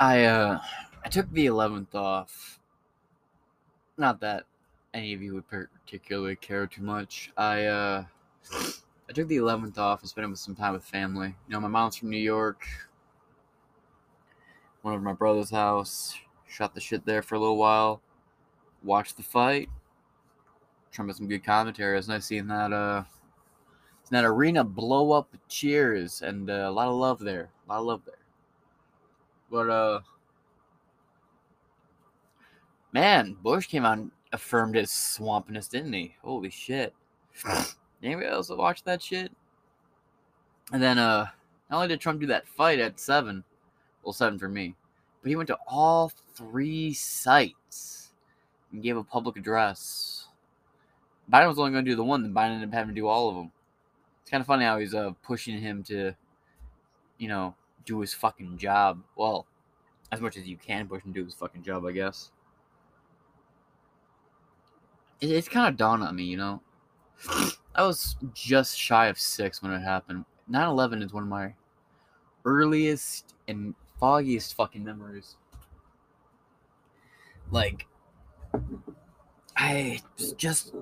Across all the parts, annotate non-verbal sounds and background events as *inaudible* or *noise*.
I uh I took the eleventh off. Not that any of you would particularly care too much. I uh I took the eleventh off and spent some time with family. You know, my mom's from New York. Went over to my brother's house, shot the shit there for a little while, watched the fight. Trying some good commentary. It was nice seeing that uh that arena blow up cheers and uh, a lot of love there. A lot of love there. But uh man, Bush came out and affirmed his swampiness, didn't he? Holy shit. *sighs* Anybody else watch that shit? And then uh not only did Trump do that fight at seven, well seven for me, but he went to all three sites and gave a public address. Biden was only going to do the one, then Biden ended up having to do all of them. It's kind of funny how he's uh pushing him to, you know, do his fucking job. Well, as much as you can push him to do his fucking job, I guess. It, it's kind of dawned on me, you know. I was just shy of six when it happened. 9 11 is one of my earliest and foggiest fucking memories. Like, I was just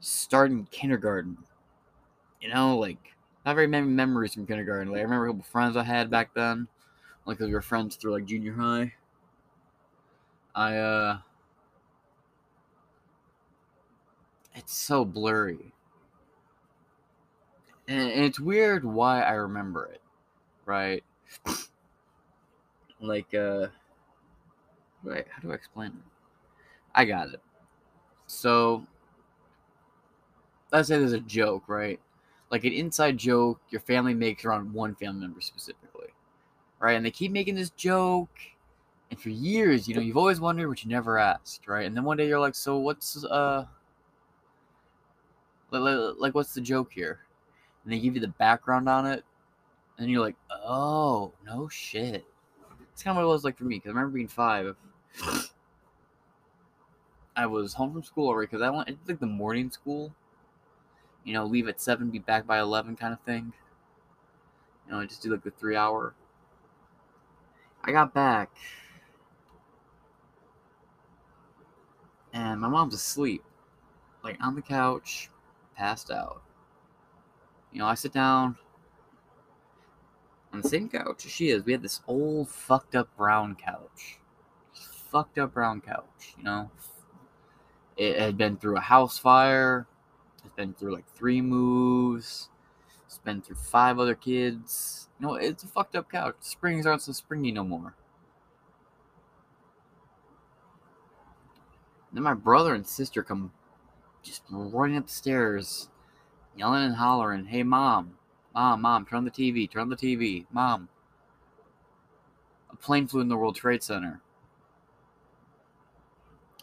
starting kindergarten you know, like not very many memories from kindergarten. Like I remember a couple friends I had back then, like we were friends through like junior high. I uh, it's so blurry, and it's weird why I remember it, right? *sniffs* like uh, wait, how do I explain it? I got it. So let's say there's a joke, right? Like an inside joke your family makes around one family member specifically, right? And they keep making this joke, and for years, you know, you've always wondered, but you never asked, right? And then one day you're like, so what's uh, like, like what's the joke here? And they give you the background on it, and you're like, oh, no shit. It's kind of what it was like for me because I remember being five. I was home from school already because I went. It's like the morning school you know, leave at seven, be back by eleven, kind of thing. You know, just do like the three hour. I got back, and my mom's asleep, like on the couch, passed out. You know, I sit down on the same couch as she is. We had this old fucked up brown couch. Fucked up brown couch, you know. It had been through a house fire been through like three moves. It's been through five other kids. Know, it's a fucked up couch. Springs aren't so springy no more. Then my brother and sister come just running up the stairs, yelling and hollering, Hey, mom, mom, mom, turn on the TV, turn on the TV, mom. A plane flew in the World Trade Center.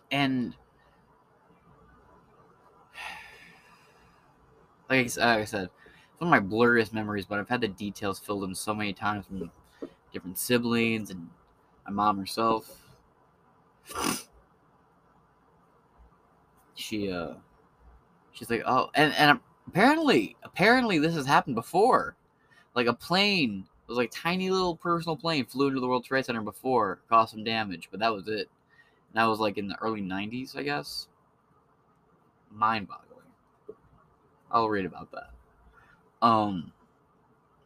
And like I, like I said, it's one of my blurriest memories, but I've had the details filled in so many times from different siblings and my mom herself. *sighs* She uh, she's like, oh, and and apparently, apparently this has happened before. Like a plane, it was like tiny little personal plane flew into the World Trade Center before, caused some damage, but that was it. And that was like in the early '90s, I guess. Mind-boggling. I'll read about that. Um,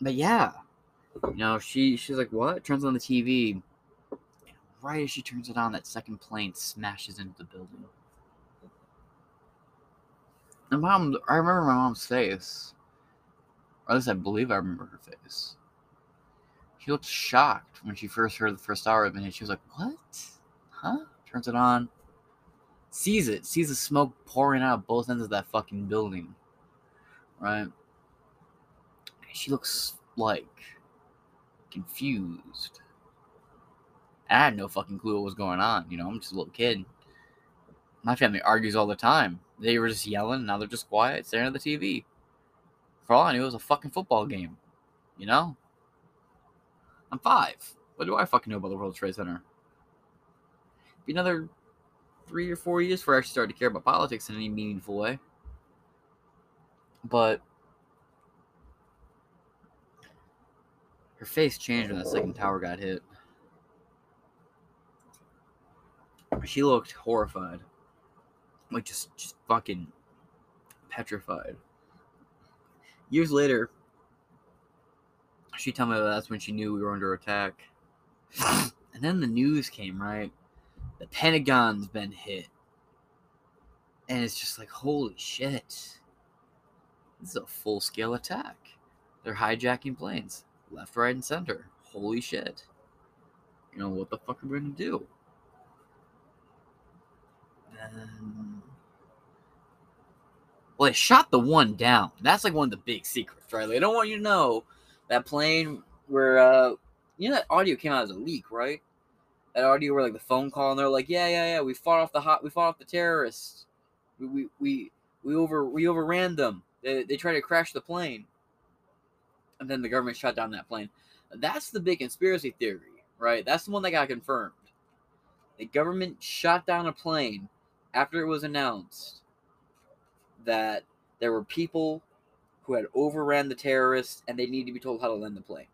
but yeah, you know, she she's like, what? Turns on the TV. right as she turns it on, that second plane smashes into the building. And mom, I remember my mom's face. Or at least I believe I remember her face. She looked shocked when she first heard the first hour of it. She was like, "What? Huh?" Turns it on, sees it, sees the smoke pouring out both ends of that fucking building right? She looks like confused. I had no fucking clue what was going on. You know, I'm just a little kid. My family argues all the time. They were just yelling, now they're just quiet, staring at the TV. For all I knew, it was a fucking football game. You know? I'm five. What do I fucking know about the World Trade Center? Be another three or four years before I actually started to care about politics in any meaningful way. But her face changed when the second tower got hit. She looked horrified. Like just just fucking petrified. Years later, she told me that that's when she knew we were under attack. *sighs* and then the news came, right? The Pentagon's been hit. And it's just like, holy shit. This is a full scale attack. They're hijacking planes, left, right, and center. Holy shit. You know, what the fuck are we gonna do? Then. Well, they shot the one down. That's like one of the big secrets, right? They don't want you to know that plane where, uh, you know, that audio came out as a leak, right? That audio where like the phone call and they're like, yeah, yeah, yeah, we fought off the hot, we fought off the terrorists. We, we, we, we over, we overran them. They, they tried to crash the plane. And then the government shut down that plane. That's the big conspiracy theory, right? That's the one that got confirmed. The government shot down a plane after it was announced that there were people who had overran the terrorists and they need to be told how to land the plane.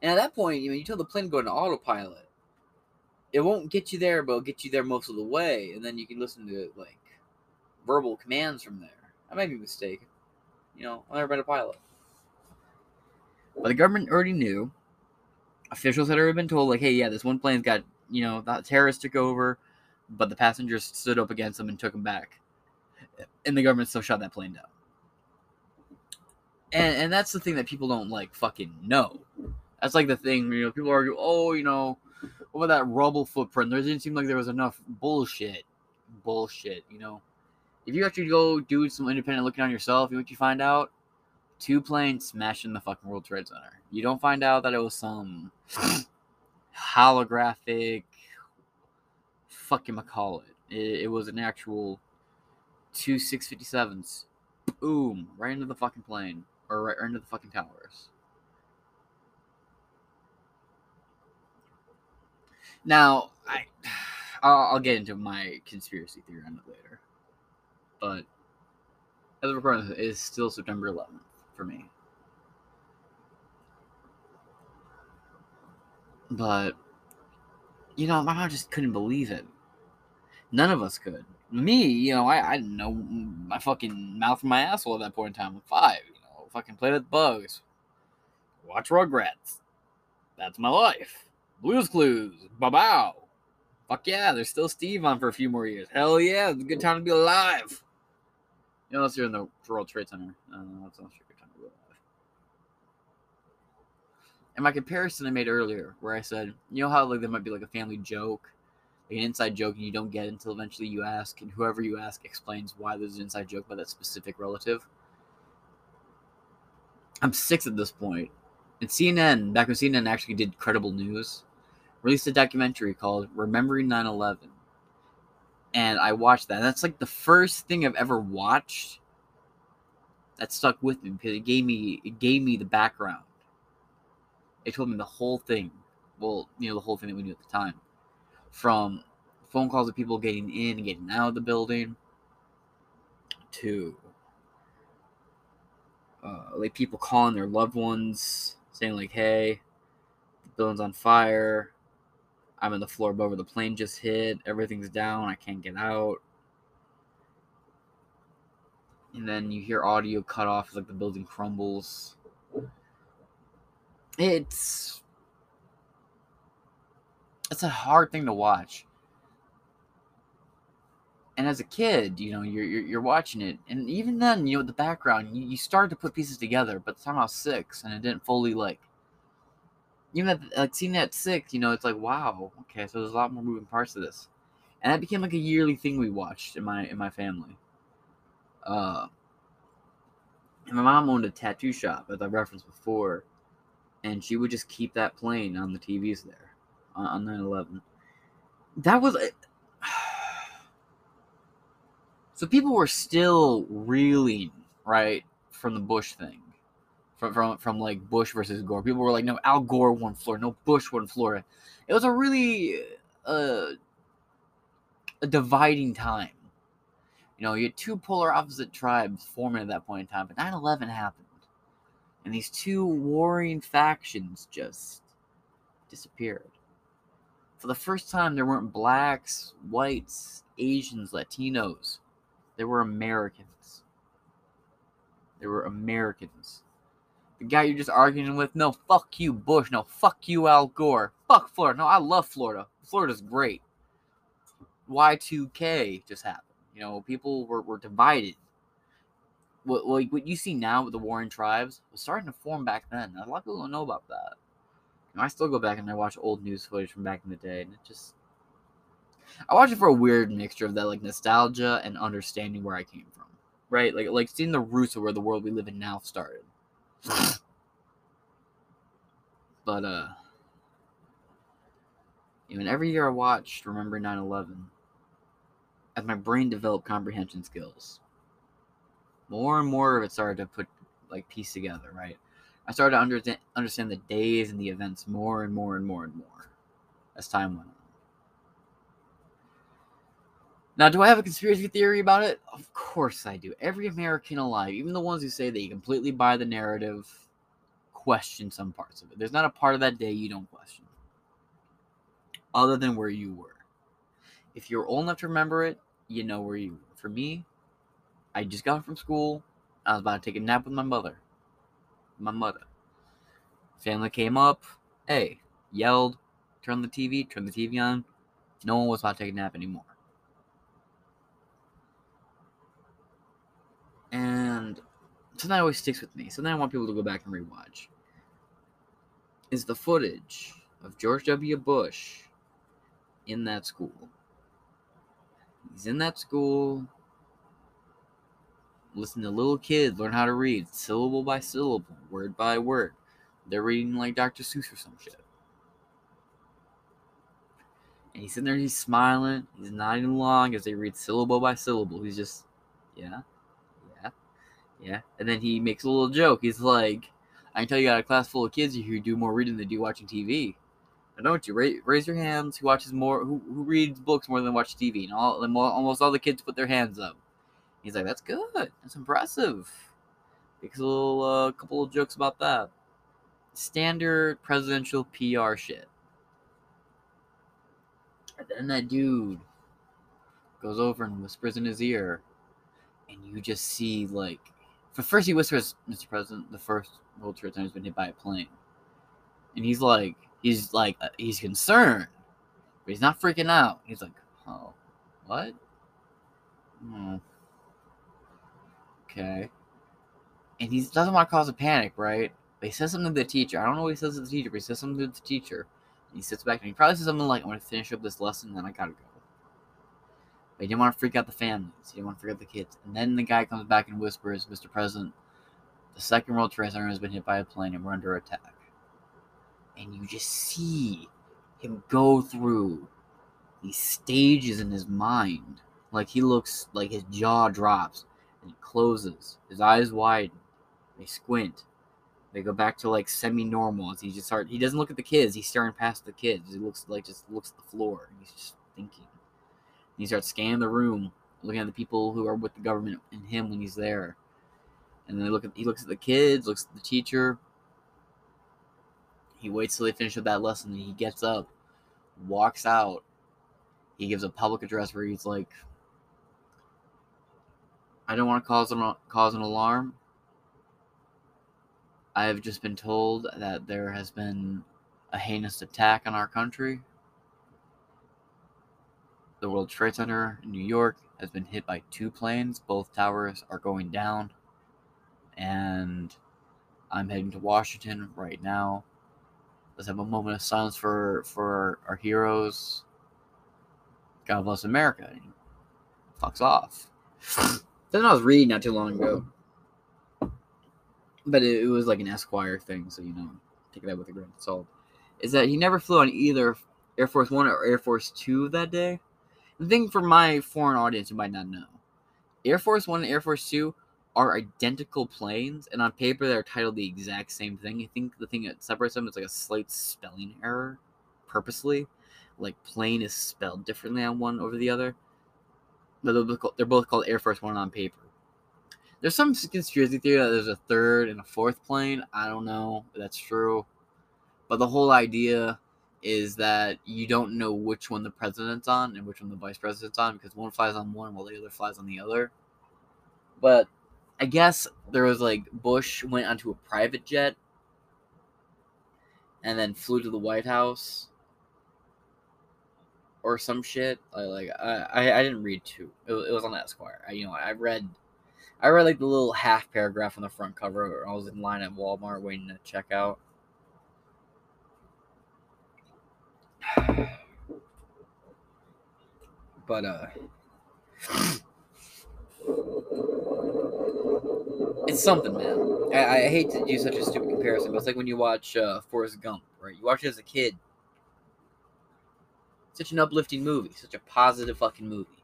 And at that point, you know, you tell the plane to go into autopilot. It won't get you there, but it'll get you there most of the way, and then you can listen to like verbal commands from there. I might be mistaken. You know, I've never been a pilot. But the government already knew. Officials had already been told, like, hey, yeah, this one plane's got, you know, the terrorists took over, but the passengers stood up against them and took them back. And the government still shot that plane down. And and that's the thing that people don't like fucking know. That's like the thing, you know, people argue, oh, you know, what about that rubble footprint? There didn't seem like there was enough bullshit. Bullshit, you know. If you actually go do some independent looking on yourself, you what you find out? Two planes smashing the fucking World Trade Center. You don't find out that it was some *sighs* holographic fucking call it. it. It was an actual two 657s. Boom. Right into the fucking plane. Or right, right into the fucking towers. Now, I, *sighs* I'll, I'll, get into my conspiracy theory on it later, but as of recording, it is still September 11th for me. But you know, my mom just couldn't believe it. None of us could. Me, you know, I, I didn't know my fucking mouth from my asshole at that point in time. I'm five, you know, fucking play with bugs, watch Rugrats. That's my life. Blues Clues, ba bow. Fuck yeah, there's still Steve on for a few more years. Hell yeah, it's a good time to be alive. You know, unless you're in the World Trade Center. Uh, that's not be. And my comparison I made earlier, where I said, you know how like there might be like a family joke, like an inside joke, and you don't get it until eventually you ask, and whoever you ask explains why there's an inside joke by that specific relative. I'm six at this point. And CNN, back when CNN actually did credible news, released a documentary called Remembering 9 11. And I watched that. That's like the first thing I've ever watched that stuck with me because it gave me it gave me the background. It told me the whole thing. Well, you know, the whole thing that we knew at the time. From phone calls of people getting in and getting out of the building to uh, like people calling their loved ones saying like hey the building's on fire I'm in the floor above where the plane just hit. Everything's down. I can't get out. And then you hear audio cut off like the building crumbles. It's it's a hard thing to watch. And as a kid, you know, you're, you're, you're watching it, and even then, you know, the background, you, you start to put pieces together. But the time I was six, and it didn't fully like even at, like seeing that six, you know, it's like wow, okay, so there's a lot more moving parts to this, and that became like a yearly thing we watched in my in my family. Uh, and my mom owned a tattoo shop, as I referenced before, and she would just keep that playing on the TVs there on, on 9/11. That was. *sighs* So people were still reeling, right, from the Bush thing from from, from like Bush versus Gore. People were like, no, Al Gore won Florida, no Bush won Florida. It was a really uh, a dividing time. You know, you had two polar opposite tribes forming at that point in time, but 9/11 happened, and these two warring factions just disappeared. For the first time, there weren't blacks, whites, Asians, Latinos. There were Americans. There were Americans. The guy you're just arguing with, no, fuck you, Bush. No, fuck you, Al Gore. Fuck Florida. No, I love Florida. Florida's great. Y2K just happened. You know, people were, were divided. What, what, what you see now with the warring tribes was starting to form back then. A lot of people don't know about that. You know, I still go back and I watch old news footage from back in the day, and it just. I watch it for a weird mixture of that, like nostalgia and understanding where I came from, right? Like, like seeing the roots of where the world we live in now started. But uh, even every year I watched Remember 9/11, as my brain developed comprehension skills, more and more of it started to put like piece together, right? I started to understand understand the days and the events more and more and more and more as time went on. Now, do I have a conspiracy theory about it? Of course I do. Every American alive, even the ones who say that you completely buy the narrative, question some parts of it. There's not a part of that day you don't question, other than where you were. If you're old enough to remember it, you know where you were. For me, I just got from school. I was about to take a nap with my mother. My mother. Family came up. Hey, yelled, turned the TV, turned the TV on. No one was about to take a nap anymore. And something that always sticks with me, something I want people to go back and rewatch, is the footage of George W. Bush in that school. He's in that school, listening to little kids learn how to read syllable by syllable, word by word. They're reading like Dr. Seuss or some shit. And he's sitting there, he's smiling, he's nodding along as they read syllable by syllable. He's just, yeah, yeah. And then he makes a little joke. He's like, I can tell you got a class full of kids who do more reading than do watching TV. I don't you raise, raise your hands who watches more, who, who reads books more than watch TV? And all, and almost all the kids put their hands up. He's like, that's good. That's impressive. Makes a little, uh, couple of jokes about that. Standard presidential PR shit. And then that dude goes over and whispers in his ear, and you just see like for first, he whispers, "Mr. President, the first World Trade Center has been hit by a plane," and he's like, he's like, uh, he's concerned, but he's not freaking out. He's like, "Oh, what? Hmm. Okay." And he doesn't want to cause a panic, right? But he says something to the teacher. I don't know what he says to the teacher, but he says something to the teacher. And he sits back and he probably says something like, "I'm going to finish up this lesson, then I gotta go." But he didn't want to freak out the families. He didn't want to freak out the kids. And then the guy comes back and whispers, Mr. President, the second World Trade Center has been hit by a plane and we're under attack. And you just see him go through these stages in his mind. Like he looks like his jaw drops and he closes. His eyes widen. They squint. They go back to like semi-normal he just start. He doesn't look at the kids. He's staring past the kids. He looks like just looks at the floor. He's just thinking. He starts scanning the room, looking at the people who are with the government and him when he's there. And then look at he looks at the kids, looks at the teacher. He waits till they finish up that lesson, and he gets up, walks out. He gives a public address where he's like, "I don't want to cause an cause an alarm. I have just been told that there has been a heinous attack on our country." The World Trade Center in New York has been hit by two planes. Both towers are going down. And I'm heading to Washington right now. Let's have a moment of silence for, for our heroes. God bless America. Fucks off. *sighs* Then I was reading not too long ago. But it, it was like an Esquire thing, so you know, take that with a grain of salt. Is that he never flew on either Air Force One or Air Force Two that day. The thing for my foreign audience who might not know Air Force One and Air Force Two are identical planes, and on paper they're titled the exact same thing. I think the thing that separates them is like a slight spelling error, purposely. Like plane is spelled differently on one over the other. But they're both called, they're both called Air Force One on paper. There's some conspiracy theory that there's a third and a fourth plane. I don't know if that's true. But the whole idea is that you don't know which one the president's on and which one the vice president's on because one flies on one while the other flies on the other. But I guess there was like Bush went onto a private jet and then flew to the White House or some shit. I, like I, I didn't read too. It, it was on Esquire. I, you know I read I read like the little half paragraph on the front cover. I was in line at Walmart waiting to check out. But uh it's something, man. I, I hate to do such a stupid comparison, but it's like when you watch uh, Forrest Gump, right? You watch it as a kid. Such an uplifting movie, such a positive fucking movie.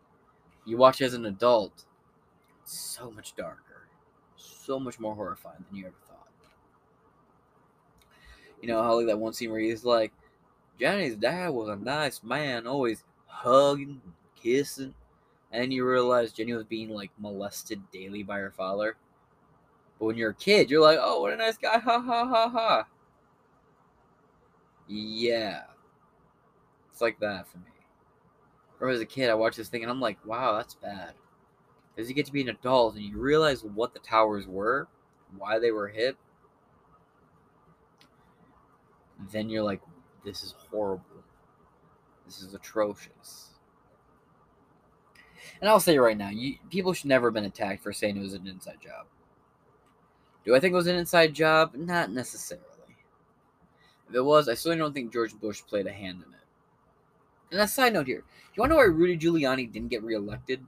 You watch it as an adult, so much darker, so much more horrifying than you ever thought. You know how like that one scene where he's like, Johnny's dad was a nice man, always hugging, kissing, and then you realize Jenny was being like molested daily by her father. But when you're a kid, you're like, oh, what a nice guy, ha ha ha ha. Yeah. It's like that for me. Or as a kid, I watched this thing and I'm like, wow, that's bad. As you get to be an adult and you realize what the towers were, why they were hit, then you're like, this is horrible. This is atrocious. And I'll say right now, you, people should never have been attacked for saying it was an inside job. Do I think it was an inside job? Not necessarily. If it was, I certainly don't think George Bush played a hand in it. And a side note here, do you want to know why Rudy Giuliani didn't get reelected?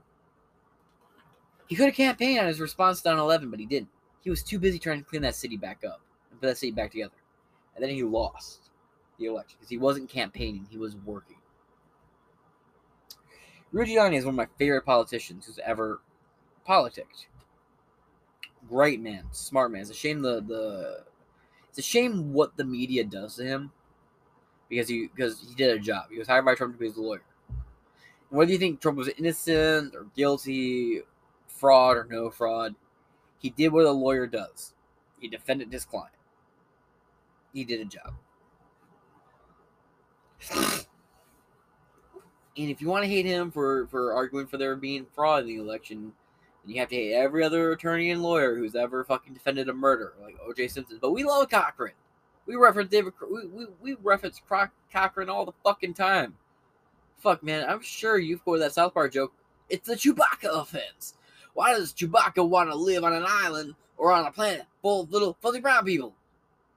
He could have campaigned on his response to 9 11, but he didn't. He was too busy trying to clean that city back up and put that city back together. And then he lost the election because he wasn't campaigning, he was working. Rudy Giuliani is one of my favorite politicians who's ever politicked. Great man, smart man. It's a shame the the it's a shame what the media does to him because he because he did a job. He was hired by Trump to be his lawyer. And whether you think Trump was innocent or guilty, fraud or no fraud, he did what a lawyer does. He defended his client. He did a job. *sighs* *laughs* And if you want to hate him for, for arguing for there being fraud in the election, then you have to hate every other attorney and lawyer who's ever fucking defended a murder, like O.J. Simpson. But we love Cochran. We reference David. We, we, we reference Cochran all the fucking time. Fuck, man. I'm sure you've quoted that South Park joke. It's the Chewbacca offense. Why does Chewbacca want to live on an island or on a planet full of little fuzzy brown people?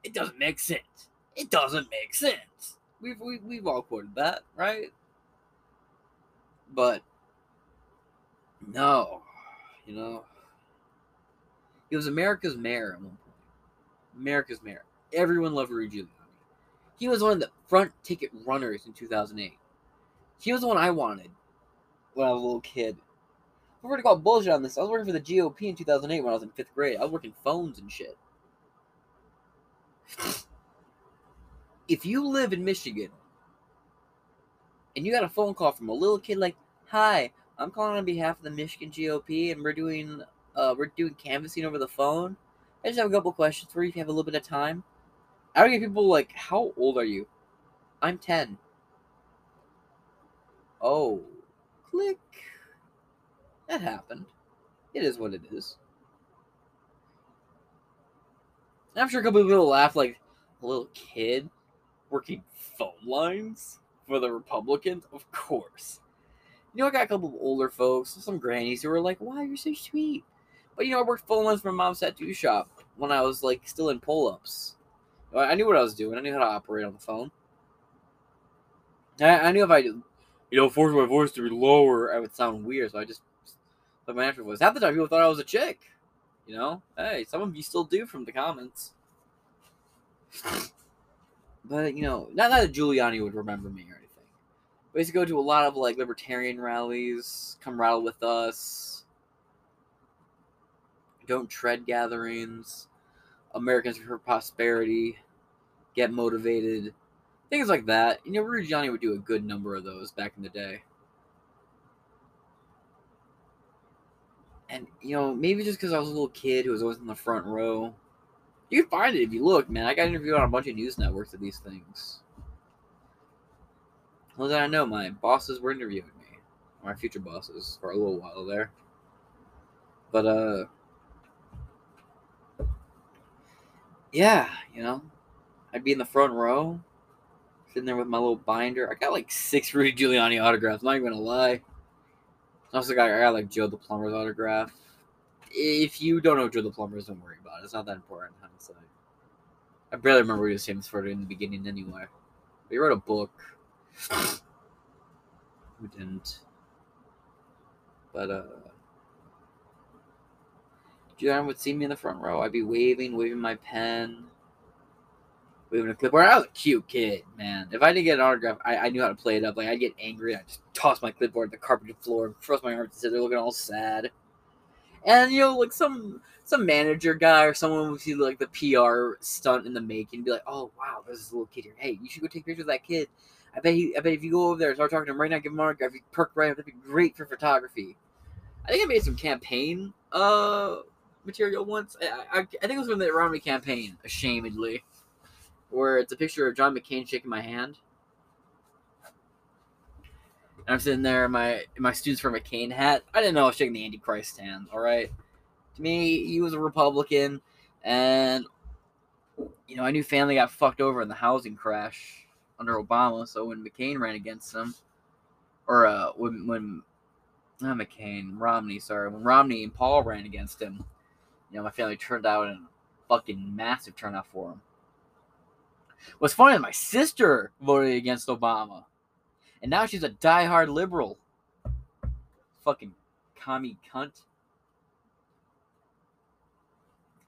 It doesn't make sense. It doesn't make sense. We've we, we've all quoted that, right? But no, you know, he was America's mayor at one point. America's mayor. Everyone loved Rudy Giuliani. He was one of the front ticket runners in 2008. He was the one I wanted when I was a little kid. Going to call bullshit on this. I was working for the GOP in 2008 when I was in fifth grade. I was working phones and shit. *sighs* if you live in Michigan and you got a phone call from a little kid like, "Hi, I'm calling on behalf of the Michigan GOP, and we're doing uh, we're doing canvassing over the phone. I just have a couple questions for you if you have a little bit of time." I would get people like, "How old are you?" I'm ten. Oh, click. That happened. It is what it is. I'm sure a couple people laugh like a little kid working phone lines for the Republicans? Of course. You know, I got a couple of older folks, some grannies who were like, wow, you're so sweet. But, you know, I worked full lines for my mom's tattoo shop when I was, like, still in pull ups. I knew what I was doing, I knew how to operate on the phone. I, I knew if I, you know, forced my voice to be lower, I would sound weird, so I just put my natural voice. Half the time, people thought I was a chick. You know, hey, some of you still do from the comments. *laughs* But you know, not, that Giuliani would remember me or anything. But I used to go to a lot of like libertarian rallies, come rattle with us, don't tread gatherings, Americans for Prosperity, get motivated, things like that. You know, Rudy Giuliani would do a good number of those back in the day. And you know, maybe just because I was a little kid who was always in the front row, you can find it if you look, man. I got interviewed on a bunch of news networks of these things. Well, then I know, my bosses were interviewing me, my future bosses, for a little while there. But uh, yeah, you know, I'd be in the front row, sitting there with my little binder. I got like six *laughs* Rudy Giuliani autographs. Not even gonna lie. I also got I got like Joe the Plumber's autograph. If you don't know Joe the Plumber's, don't worry about it. It's not that important. Honestly, I barely remember what he was famous for in the beginning anyway. But he wrote a book. *laughs* Who didn't? But uh. Giuliani would see me in the front row. I'd be waving, waving my pen, waving a clipboard. I was a cute kid, man. If I didn't get an autograph, I, I knew how to play it up. Like I'd get angry, I'd just toss my clipboard at the carpeted floor, and cross my arms, and sit there looking all sad. And you know, like some some manager guy or someone would see like the PR stunt in the making, be like, "Oh wow, there's this little kid here. Hey, you should go take pictures of that kid. I bet he, I bet if you go over there and start talking to him right now, give him an autograph, he perk right up. That'd be great for photography." I think I made some campaign uh material once. I, I, I think it was from the Romney campaign, ashamedly, where it's a picture of John McCain shaking my hand. And I'm sitting there my my students for McCain hat. I didn't know I was shaking the Antichrist hand. All right, to me, he was a Republican, and you know I knew family got fucked over in the housing crash under Obama. So when McCain ran against him, or uh, when when not McCain, Romney, sorry, when Romney and Paul ran against him, you know, my family turned out in a fucking massive turnout for him. What's funny is my sister voted against Obama. And now she's a diehard liberal. Fucking commie cunt.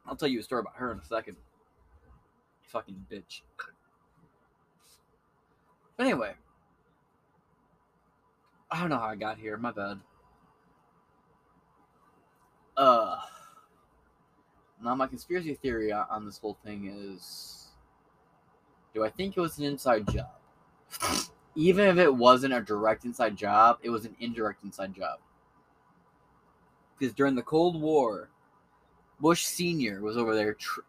I'll tell you a story about her in a second. Fucking bitch. Anyway. I don't know how I got here. My bad. Uh. Now, my conspiracy theory on this whole thing is do I think it was an inside job? *laughs* Even if it wasn't a direct inside job, it was an indirect inside job. Because during the Cold War, Bush Sr. was over there, tr-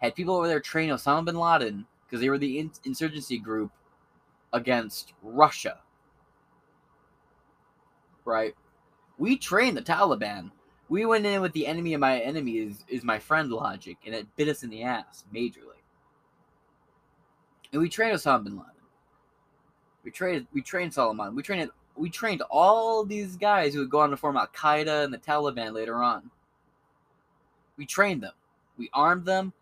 had people over there train Osama bin Laden because they were the in- insurgency group against Russia. Right? We trained the Taliban we went in with the enemy of my enemy is, is my friend logic, and it bit us in the ass majorly. And we trained Osama bin Laden. We trained we trained Solomon. We trained we trained all these guys who would go on to form Al Qaeda and the Taliban later on. We trained them. We armed them.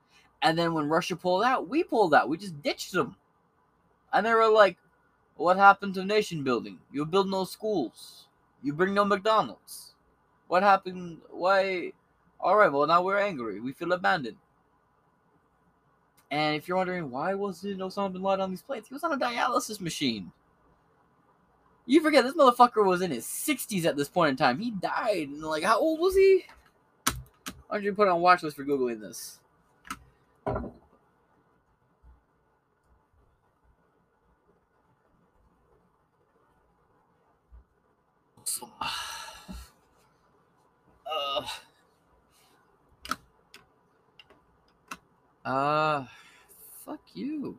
And then when Russia pulled out, we pulled out. We just ditched them. And they were like, What happened to nation building? You build no schools. You bring no McDonald's. What happened? Why? All right, well, now we're angry. We feel abandoned. And if you're wondering why wasn't Osama bin Laden on these planes, he was on a dialysis machine. You forget this motherfucker was in his 60s at this point in time. He died. And like, how old was he? Why don't you put on watch list for googling this? *sighs* Uh, fuck you.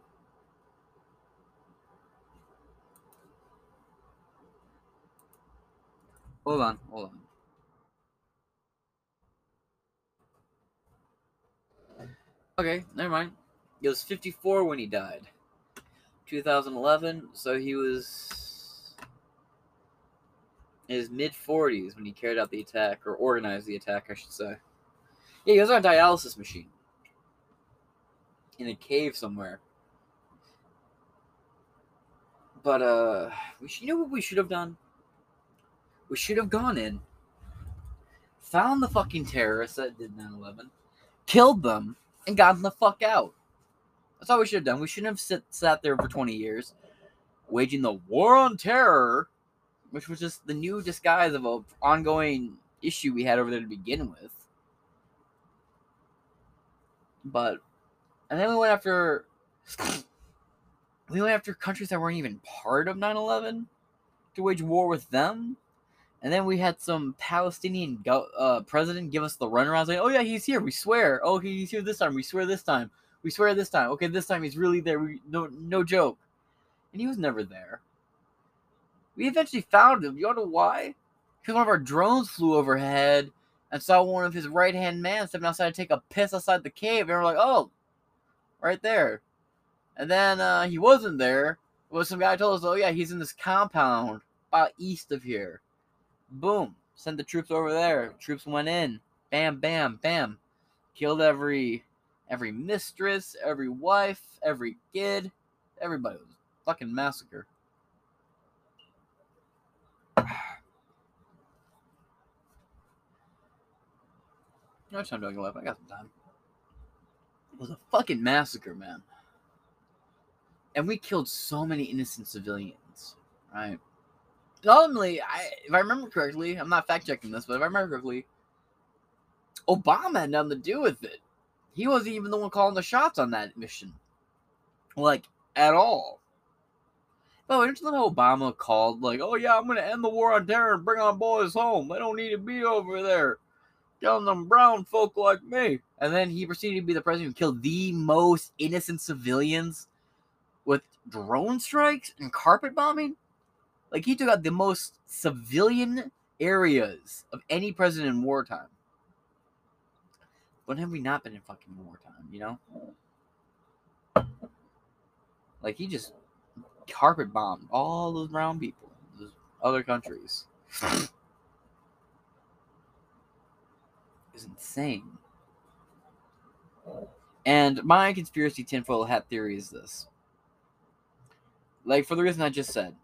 Hold on, hold on. Okay, never mind. He was 54 when he died. 2011, so he was in his mid 40s when he carried out the attack, or organized the attack, I should say. Yeah, he was on a dialysis machine in a cave somewhere. But uh, we should, you know what we should have done? We should have gone in, found the fucking terrorists that did 9/11, killed them, and gotten the fuck out. That's all we should have done. We shouldn't have sit, sat there for 20 years, waging the war on terror, which was just the new disguise of a ongoing issue we had over there to begin with. But and then we went after we went after countries that weren't even part of 9/11 to wage war with them. And then we had some Palestinian go- uh, president give us the runaround, saying, "Oh yeah, he's here. We swear. Oh, he's here this time. We swear this time. We swear this time. Okay, this time he's really there. We, no, no joke." And he was never there. We eventually found him. You all know why? Because one of our drones flew overhead and saw one of his right hand man stepping outside to take a piss outside the cave. And we're like, oh, right there. And then uh, he wasn't there. Well, some guy told us, oh, yeah, he's in this compound about east of here. Boom. Send the troops over there. Troops went in. Bam, bam, bam. Killed every every mistress, every wife, every kid. Everybody was fucking massacre. *sighs* How much time do I? I got some time. Was a fucking massacre, man. And we killed so many innocent civilians, right? Ultimately, I, if I remember correctly, I'm not fact checking this, but if I remember correctly, Obama had nothing to do with it. He wasn't even the one calling the shots on that mission, like at all. But you know Obama called like, "Oh yeah, I'm gonna end the war on terror and bring our boys home. They don't need to be over there." Killing them brown folk like me. And then he proceeded to be the president who killed the most innocent civilians with drone strikes and carpet bombing. Like he took out the most civilian areas of any president in wartime. When have we not been in fucking wartime, you know? Like he just carpet bombed all those brown people, those other countries. *laughs* is insane. And my conspiracy tinfoil hat theory is this. Like, for the reason I just said,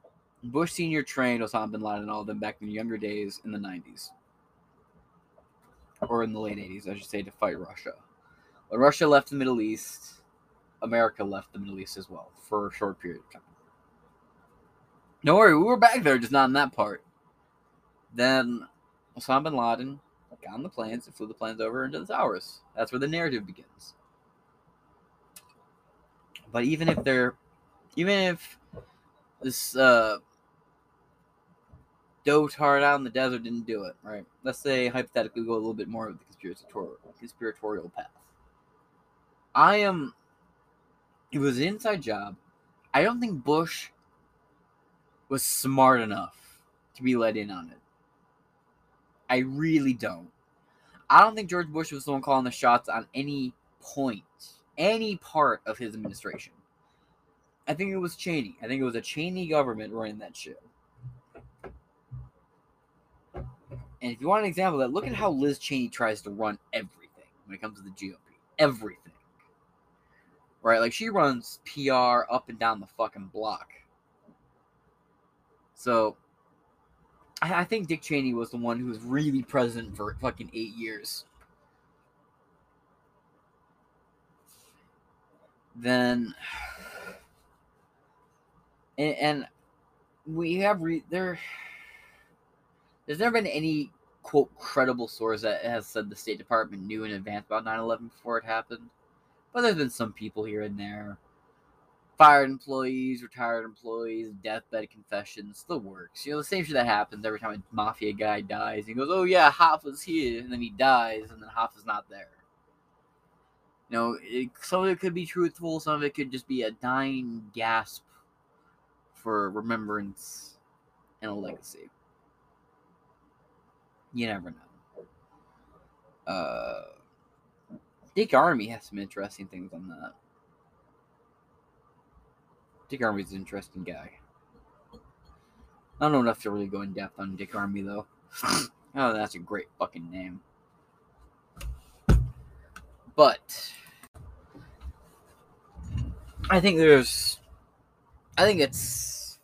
Bush Sr. trained Osama bin Laden and all of them back in the younger days in the 90s. Or in the late 80s, I should say, to fight Russia. When Russia left the Middle East, America left the Middle East as well for a short period of time. Don't worry, we were back there, just not in that part. Then Osama bin Laden got on the planes and flew the planes over into the towers. That's where the narrative begins. But even if they're, even if this uh, dotard out in the desert didn't do it, right? Let's say hypothetically go a little bit more of the conspiratorial conspiratorial path. I am. It was an inside job. I don't think Bush was smart enough to be let in on it. I really don't. I don't think George Bush was the one calling the shots on any point, any part of his administration. I think it was Cheney. I think it was a Cheney government running that shit. And if you want an example of that, look at how Liz Cheney tries to run everything when it comes to the GOP. Everything. Right? Like she runs PR up and down the fucking block. So I, think Dick Cheney was the one who was really president for fucking eight years. Then, *sighs* and, and we have re, there. There's never been any quote credible source that has said the State Department knew in advance about 9/11 before it happened, but there's been some people here and there fired employees, retired employees, deathbed confessions, the works. You know, the same shit that happens every time a mafia guy dies. He goes, "Oh yeah, Hoffa's here," and then he dies, and then Hoffa's not there. You know, it, some of it could be truthful, some of it could just be a dying gasp for remembrance and a legacy. You never know. Uh, Dick Armey has some interesting things on that. Dick Armey's an interesting guy. I don't know enough to really go in depth on Dick Armey though. *sniffs* oh, that's a great fucking name. But I think there's I think it's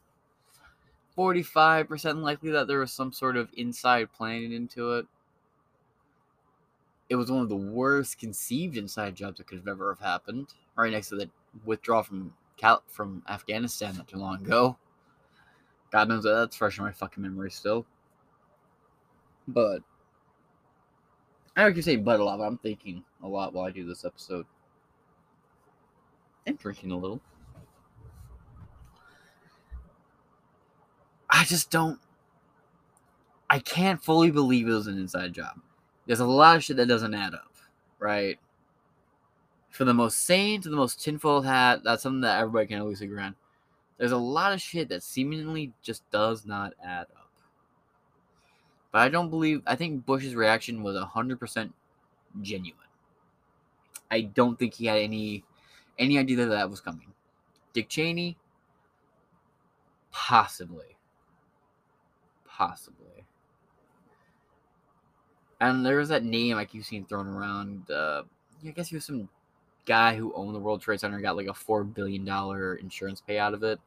45% likely that there was some sort of inside planning into it. It was one of the worst conceived inside jobs that could have ever have happened. Right next to the withdrawal from Cal- from Afghanistan not too long ago. God knows that that's fresh in my fucking memory still. But I know you say but a lot, but I'm thinking a lot while I do this episode. And drinking a little. I just don't I can't fully believe it was an inside job. There's a lot of shit that doesn't add up, right? From the most sane to the most tinfoil hat, that's something that everybody can always agree on. There's a lot of shit that seemingly just does not add up. But I don't believe, I think Bush's reaction was 100% genuine. I don't think he had any any idea that that was coming. Dick Cheney, possibly, possibly. And there was that name I keep seeing thrown around. Uh, I guess he was some guy who owned the World Trade Center got like a four billion dollar insurance payout of it.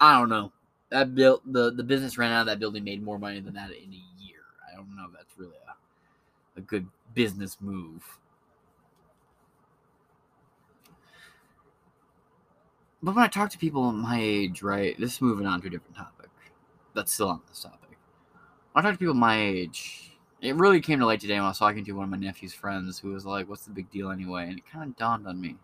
I don't know. That built the the business ran out of that building made more money than that in a year. I don't know if that's really a, a good business move. But when I talk to people my age, right, this is moving on to a different topic. That's still on this topic. When I talk to people my age, it really came to light today when I was talking to one of my nephew's friends who was like, What's the big deal anyway? And it kind of dawned on me.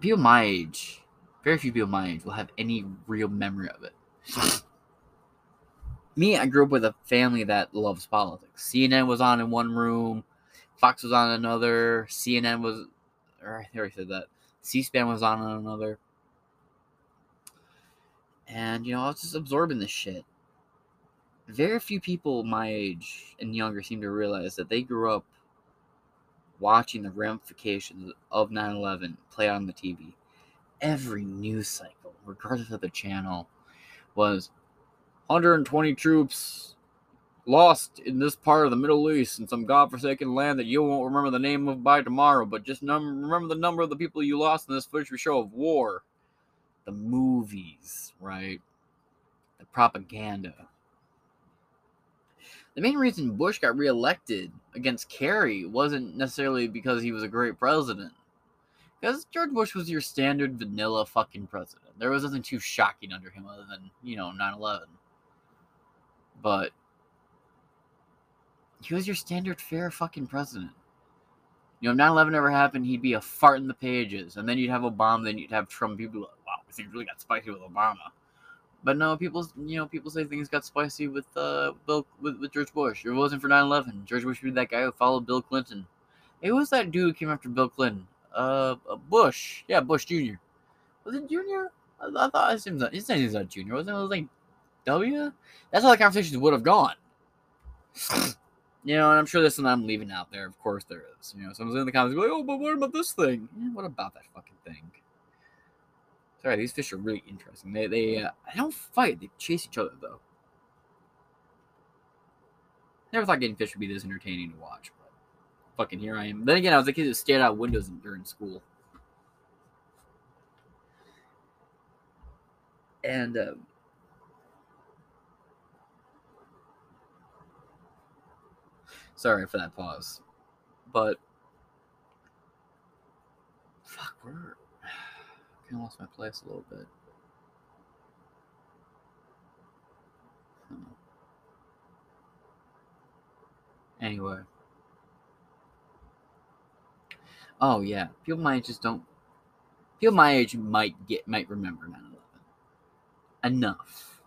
People my age, very few people my age, will have any real memory of it. *laughs* me, I grew up with a family that loves politics. CNN was on in one room, Fox was on another. CNN was, or I already said that. C-SPAN was on another. And you know, I was just absorbing this shit. Very few people my age and younger seem to realize that they grew up watching the ramifications of 9/11 play on the TV. Every news cycle, regardless of the channel, was 120 troops lost in this part of the Middle East in some godforsaken land that you won't remember the name of by tomorrow, but just num- remember the number of the people you lost in this footage show of war. The movies, right? The propaganda. The main reason Bush got reelected against Kerry wasn't necessarily because he was a great president. Because George Bush was your standard vanilla fucking president. There was nothing too shocking under him other than, you know, 9 11. But he was your standard fair fucking president. You know, if 9 11 ever happened, he'd be a fart in the pages. And then you'd have Obama, then you'd have Trump. People things really got spicy with Obama. But no, people, you know, people say things got spicy with uh, Bill, with, with George Bush. It wasn't for 9 11, George Bush be that guy who followed Bill Clinton. It was that dude who came after Bill Clinton. Uh, uh Bush. Yeah, Bush Jr. Was it Jr.? I, I thought his name was, his name was not Jr. Wasn't it? it was like W? That's how the conversations would have gone. *sighs* You know, and I'm sure there's something I'm leaving out there. Of course there is. You know, someone's in the comments like, oh, but what about this thing? Yeah, what about that fucking thing? Sorry, these fish are really interesting. They they uh, they don't fight. They chase each other though. Never thought getting fish would be this entertaining to watch, but fucking here I am. Then again, I was a kid who stared out windows during school. And uh, Sorry for that pause. But fuck, we're kind of lost my place a little bit. Anyway. Oh yeah, people my age just don't. People my age might get might remember 9/11. Enough.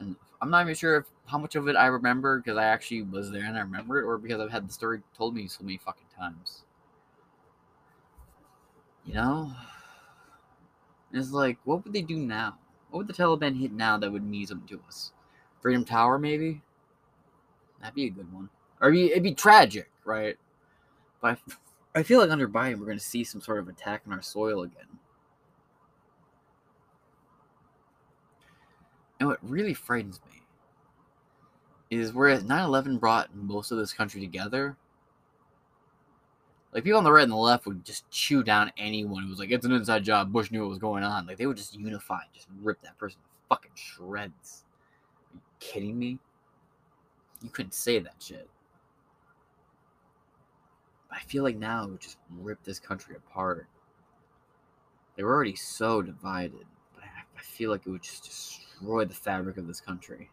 Enough. I'm not even sure if how much of it I remember because I actually was there and I remember it, or because I've had the story told me so many fucking times. You know? It's like, what would they do now? What would the Taliban hit now that would mean something to us? Freedom Tower, maybe? That'd be a good one. Or it'd be, it'd be tragic, right? But I, I feel like under Biden, we're going to see some sort of attack on our soil again. And what really frightens me is whereas 9-11 brought most of this country together like people on the right and the left would just chew down anyone who was like it's an inside job. Bush knew what was going on. Like they would just unify just rip that person to fucking shreds. Are you kidding me? You couldn't say that shit. I feel like now it would just rip this country apart. They were already so divided but i feel like it would just destroy the fabric of this country.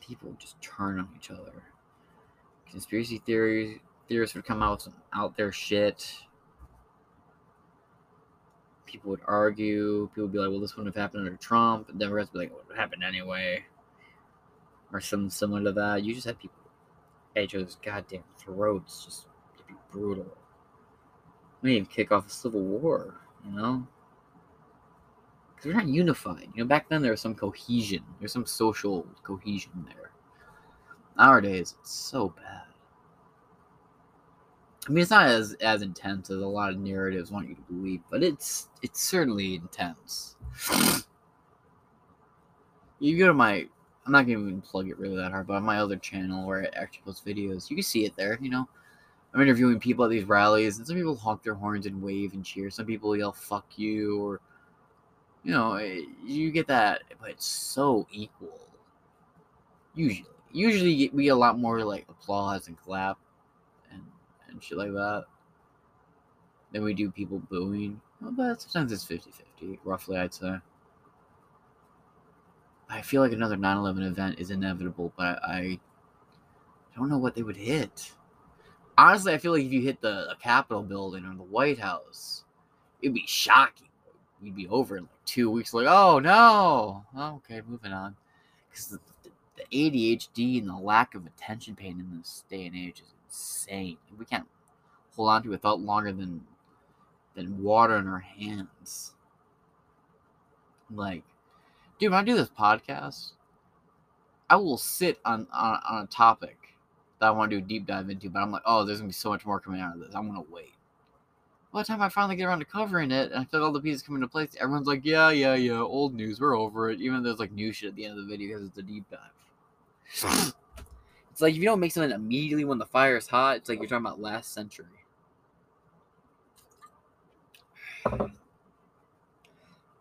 People would just turn on each other. Conspiracy theories theorists would come out with some out there shit. People would argue. People would be like, "Well, this wouldn't have happened under Trump." And Democrats would be like, "What happened anyway?" Or something similar to that. You just had people each other's goddamn throats, just to be brutal. We to kick off a civil war, you know? Because we're not unified. You know, back then there was some cohesion, there's some social cohesion there. Nowadays, it's so bad. I mean, it's not as as intense as a lot of narratives want you to believe, but it's it's certainly intense. *sighs* you go to my, I'm not gonna even plug it really that hard, but on my other channel where I actually post videos, you can see it there. You know, I'm interviewing people at these rallies, and some people honk their horns and wave and cheer. Some people yell "fuck you" or, you know, eh, you get that, but it's so equal. Usually, usually we get a lot more like applause and clap and and shit like that. than we do people booing. Well, but sometimes it's 50 50, roughly, I'd say. I feel like another 9 11 event is inevitable, but I don't know what they would hit. Honestly, I feel like if you hit the, the Capitol building or the White House, it'd be shocking. We'd be over in like two weeks, like, oh no. Oh, okay, moving on. Because the, ADHD and the lack of attention pain in this day and age is insane. We can't hold on to it without longer than than water in our hands. Like, dude, when I do this podcast, I will sit on on, on a topic that I want to do a deep dive into, but I'm like, oh, there's gonna be so much more coming out of this. I'm gonna wait. By the time I finally get around to covering it, and I feel like all the pieces come into place, everyone's like, yeah, yeah, yeah, old news, we're over it. Even though there's like new shit at the end of the video because it's a deep dive. *sighs* It's like if you don't make something immediately when the fire is hot, it's like you're talking about last century.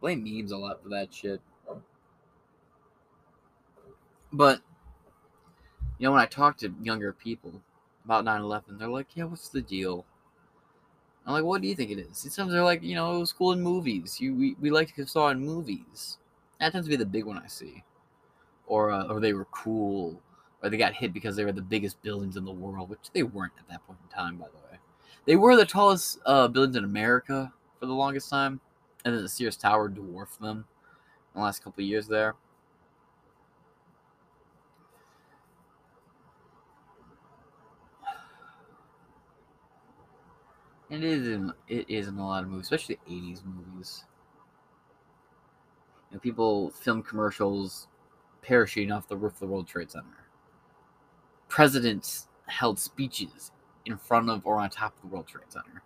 Blame memes a lot for that shit. But you know, when I talk to younger people about 9-11, they're like, Yeah, what's the deal? I'm like, what do you think it is? Sometimes they're like, you know, it was cool in movies. You we, we like to saw in movies. That tends to be the big one I see. Or uh, or they were cool or they got hit because they were the biggest buildings in the world, which they weren't at that point in time, by the way. They were the tallest uh, buildings in America for the longest time, and then the Sears Tower dwarfed them in the last couple years there. And it is in, it is in a lot of movies, especially 80s movies. You know, people film commercials parachuting off the roof of the World Trade Center presidents held speeches in front of or on top of the World Trade Center.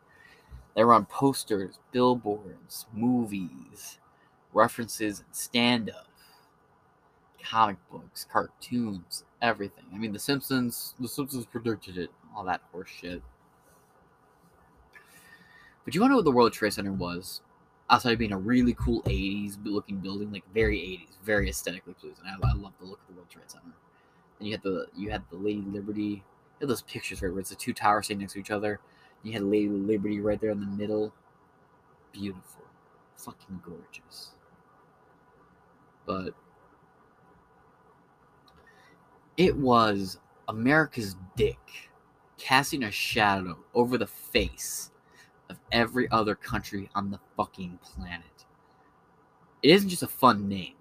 They were on posters, billboards, movies, references, stand up, comic books, cartoons, everything. I mean, The Simpsons, The Simpsons predicted it, all that horse shit. But you want to know what the World Trade Center was? Outside of being a really cool 80s looking building, like very 80s, very aesthetically pleasing. I, I love the look of the World Trade Center. And you had the you had the Lady Liberty. You had those pictures right where it's the two towers sitting next to each other. You had Lady Liberty right there in the middle. Beautiful, fucking gorgeous. But it was America's dick casting a shadow over the face of every other country on the fucking planet. It isn't just a fun name.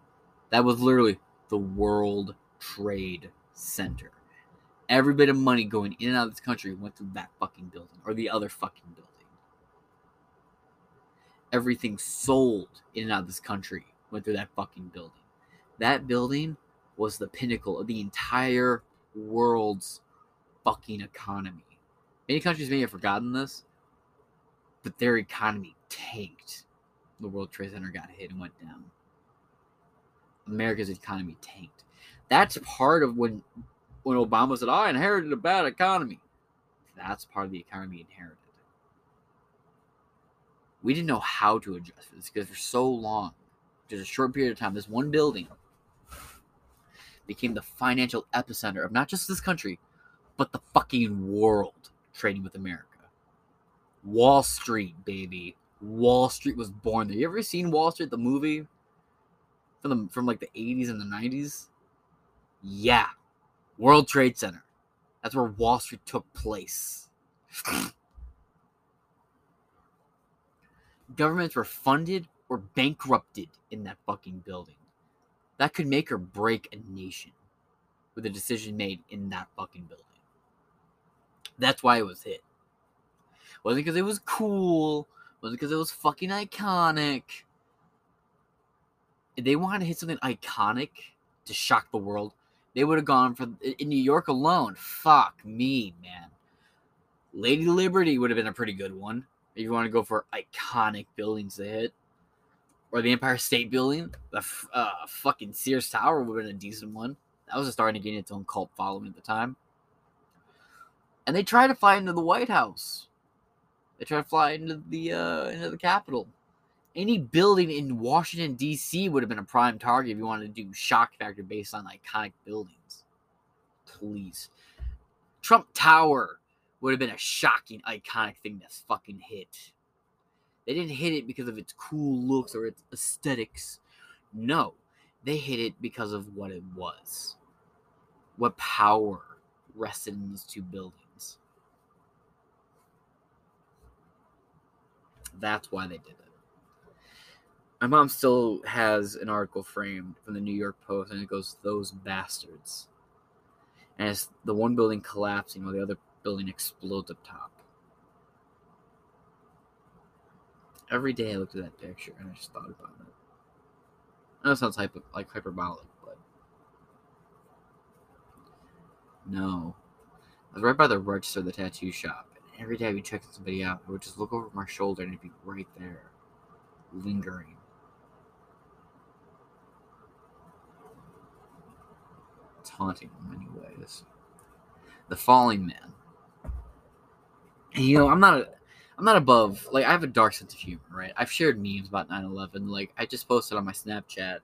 That was literally the World Trade center. Every bit of money going in and out of this country went through that fucking building or the other fucking building. Everything sold in and out of this country went through that fucking building. That building was the pinnacle of the entire world's fucking economy. Many countries may have forgotten this, but their economy tanked. The World Trade Center got hit and went down. America's economy tanked. That's part of when when Obama said, I inherited a bad economy. That's part of the economy inherited. We didn't know how to adjust this because for so long, just a short period of time, this one building became the financial epicenter of not just this country, but the fucking world trading with America. Wall Street, baby. Wall Street was born there. You ever seen Wall Street, the movie? From the from like the 80s and the 90s? Yeah. World Trade Center. That's where Wall Street took place. *sighs* Governments were funded or bankrupted in that fucking building. That could make or break a nation with a decision made in that fucking building. That's why it was hit. Wasn't because it was cool. Wasn't because it was fucking iconic. If they wanted to hit something iconic to shock the world, they would have gone for in New York alone. Fuck me, man. Lady Liberty would have been a pretty good one if you want to go for iconic buildings to hit. Or the Empire State Building, the uh, fucking Sears Tower would have been a decent one. That was starting to gain its own cult following at the time. And they tried to fly into the White House. They tried to fly into the uh, into the Capitol. Any building in Washington D.C. would have been a prime target if you wanted to do shock factor based on iconic buildings. Please, Trump Tower would have been a shocking, iconic thing to fucking hit. They didn't hit it because of its cool looks or its aesthetics. No, they hit it because of what it was. What power rested in those two buildings. That's why they did it. My mom still has an article framed from the New York Post, and it goes, Those bastards. And it's the one building collapsing while the other building explodes up top. Every day I looked at that picture and I just thought about it. It sounds hyper, like hyperbolic, but no. I was right by the register of the tattoo shop. Every day I'd be checking somebody out, I would just look over my shoulder and it'd be right there, lingering. It's haunting in many ways. The Falling Man. And, you know, I'm not a, I'm not above like I have a dark sense of humor, right? I've shared memes about 9/11. Like I just posted on my Snapchat.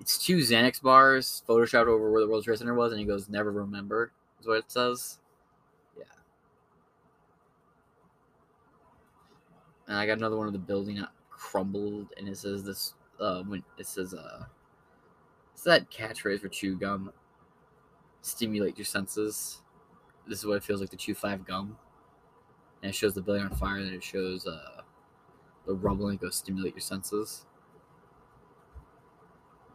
It's two Xanax bars photoshopped over where the World Trade Center was, and he goes, "Never remember," is what it says. And I got another one of the building crumbled, and it says this. Uh, when it says, uh, it's that catchphrase for chew gum. Stimulate your senses. This is what it feels like to chew five gum and it shows the building on fire, and it shows uh, the rumbling goes stimulate your senses.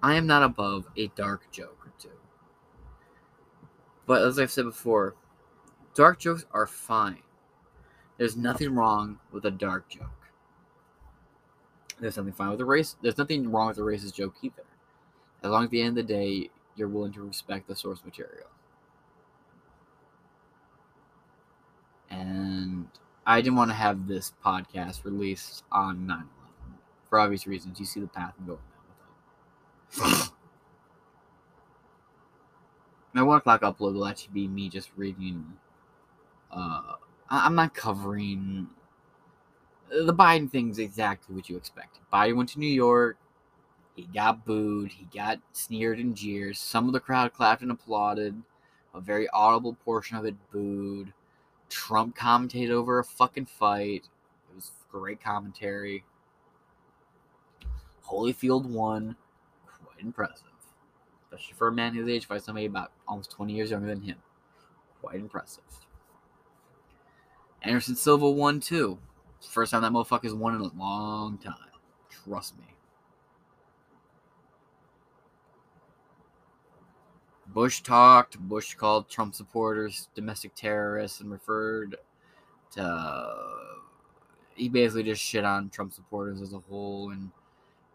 I am not above a dark joke or two. But as I've said before, dark jokes are fine. There's nothing wrong with a dark joke. There's nothing fine with a race. There's nothing wrong with a racist joke either. As long as at the end of the day you're willing to respect the source material. and I didn't want to have this podcast released on 9 11 for obvious reasons. You see the path I'm going down with it. *sighs* My one o'clock upload will actually be me just reading. Uh, I'm not covering the Biden thing's exactly what you expected. Biden went to New York. He got booed. He got sneered and jeers. Some of the crowd clapped and applauded. A very audible portion of it booed. Trump commentated over a fucking fight. It was great commentary. Holyfield won. Quite impressive. Especially for a man his age, by somebody about almost 20 years younger than him. Quite impressive. Anderson Silva won too. First time that motherfucker's won in a long time. Trust me. Bush talked. Bush called Trump supporters domestic terrorists and referred to. He basically just shit on Trump supporters as a whole and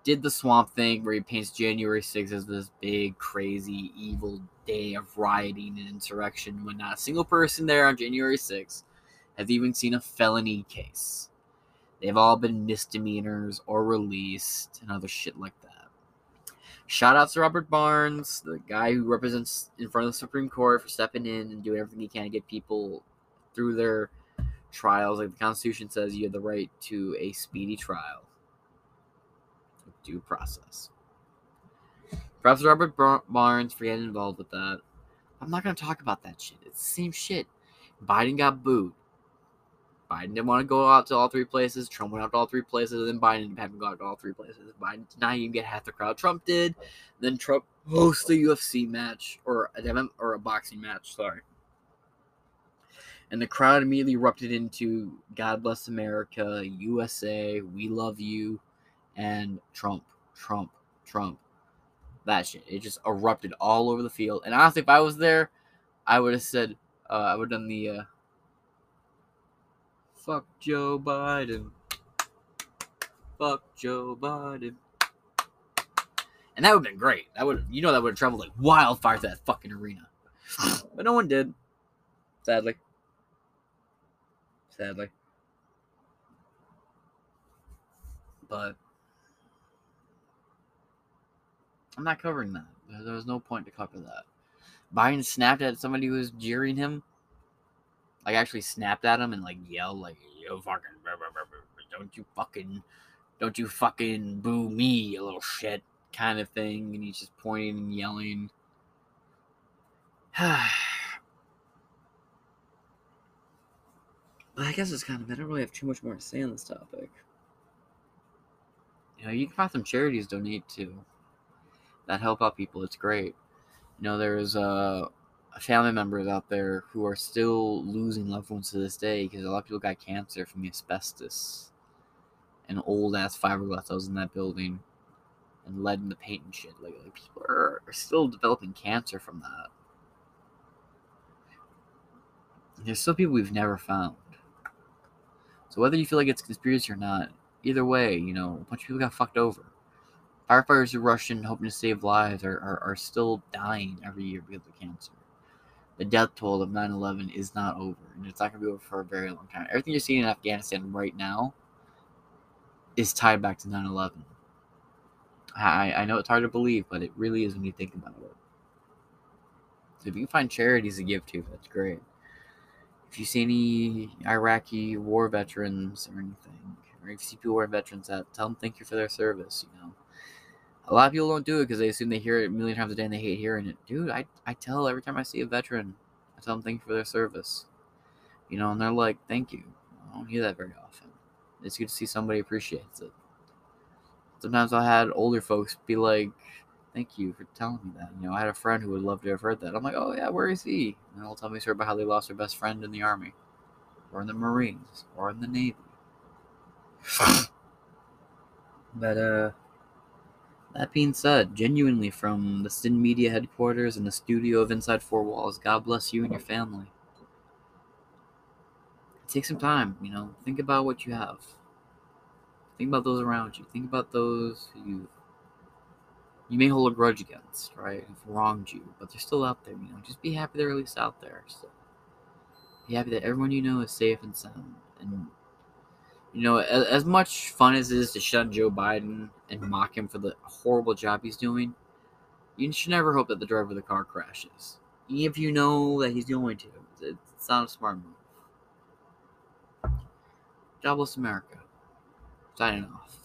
did the swamp thing where he paints January 6th as this big, crazy, evil day of rioting and insurrection when not a single person there on January 6th has even seen a felony case. They've all been misdemeanors or released and other shit like that. Shout out to Robert Barnes, the guy who represents in front of the Supreme Court for stepping in and doing everything he can to get people through their trials. Like the Constitution says, you have the right to a speedy trial, due process. Perhaps Robert Barnes for getting involved with that. I'm not going to talk about that shit. It's the same shit. Biden got booed. Biden didn't want to go out to all three places. Trump went out to all three places, and then Biden didn't go out to all three places. Biden did not even get half the crowd Trump did. Then Trump hosts a UFC match or a or a boxing match. Sorry. And the crowd immediately erupted into "God bless America," USA, "We love you," and Trump, Trump, Trump. That shit. It just erupted all over the field. And honestly, if I was there, I would have said, uh, I would have done the. Uh, Fuck Joe Biden. Fuck Joe Biden. And that would have been great. That would you know that would have traveled like wildfire to that fucking arena. *sighs* But no one did. Sadly. Sadly. But I'm not covering that. There, there was no point to cover that. Biden snapped at somebody who was jeering him. Like actually snapped at him and like yelled like yo fucking don't you fucking don't you fucking boo me, you little shit kind of thing. And he's just pointing and yelling. *sighs* I guess it's kind of I don't really have too much more to say on this topic. You know, you can find some charities donate to that help out people. It's great. You know, there's uh, family members out there who are still losing loved ones to this day because a lot of people got cancer from the asbestos and old ass fiberglass that was in that building and lead in the paint and shit. Like, like people are, are still developing cancer from that. There's still people we've never found. So whether you feel like it's conspiracy or not, either way, you know, a bunch of people got fucked over. Firefighters who rush in hoping to save lives are, are, are still dying every year because of cancer. The death toll of 9 11 is not over, and it's not going to be over for a very long time. Everything you're seeing in Afghanistan right now is tied back to 9 11. I, I know it's hard to believe, but it really is when you think about it. So if you can find charities to give to, that's great. If you see any Iraqi war veterans or anything, or if you see people who are veterans, that tell them thank you for their service. You know, a lot of people don't do it because they assume they hear it a million times a day and they hate hearing it. Dude, I I tell every time I see a veteran, I tell them thank you for their service. You know, and they're like, thank you. I don't hear that very often. It's good to see somebody appreciates it sometimes I had older folks be like, "Thank you for telling me that." You know, I had a friend who would love to have heard that. I'm like, "Oh yeah, where is he?" And they'll tell me a story about how they lost their best friend in the army, or in the Marines, or in the Navy. *sighs* but uh, that being said, genuinely from the Sin Media headquarters and the studio of Inside Four Walls, God bless you and your family. Take some time, you know, think about what you have. Think about those around you. Think about those who you you may hold a grudge against, right? Who've wronged you, but they're still out there. You know, just be happy they're at least out there. So be happy that everyone you know is safe and sound. And you know, as, as much fun as it is to shut Joe Biden and mock him for the horrible job he's doing, you should never hope that the driver of the car crashes, even if you know that he's going to. It's not a smart move. Jobless America signing off.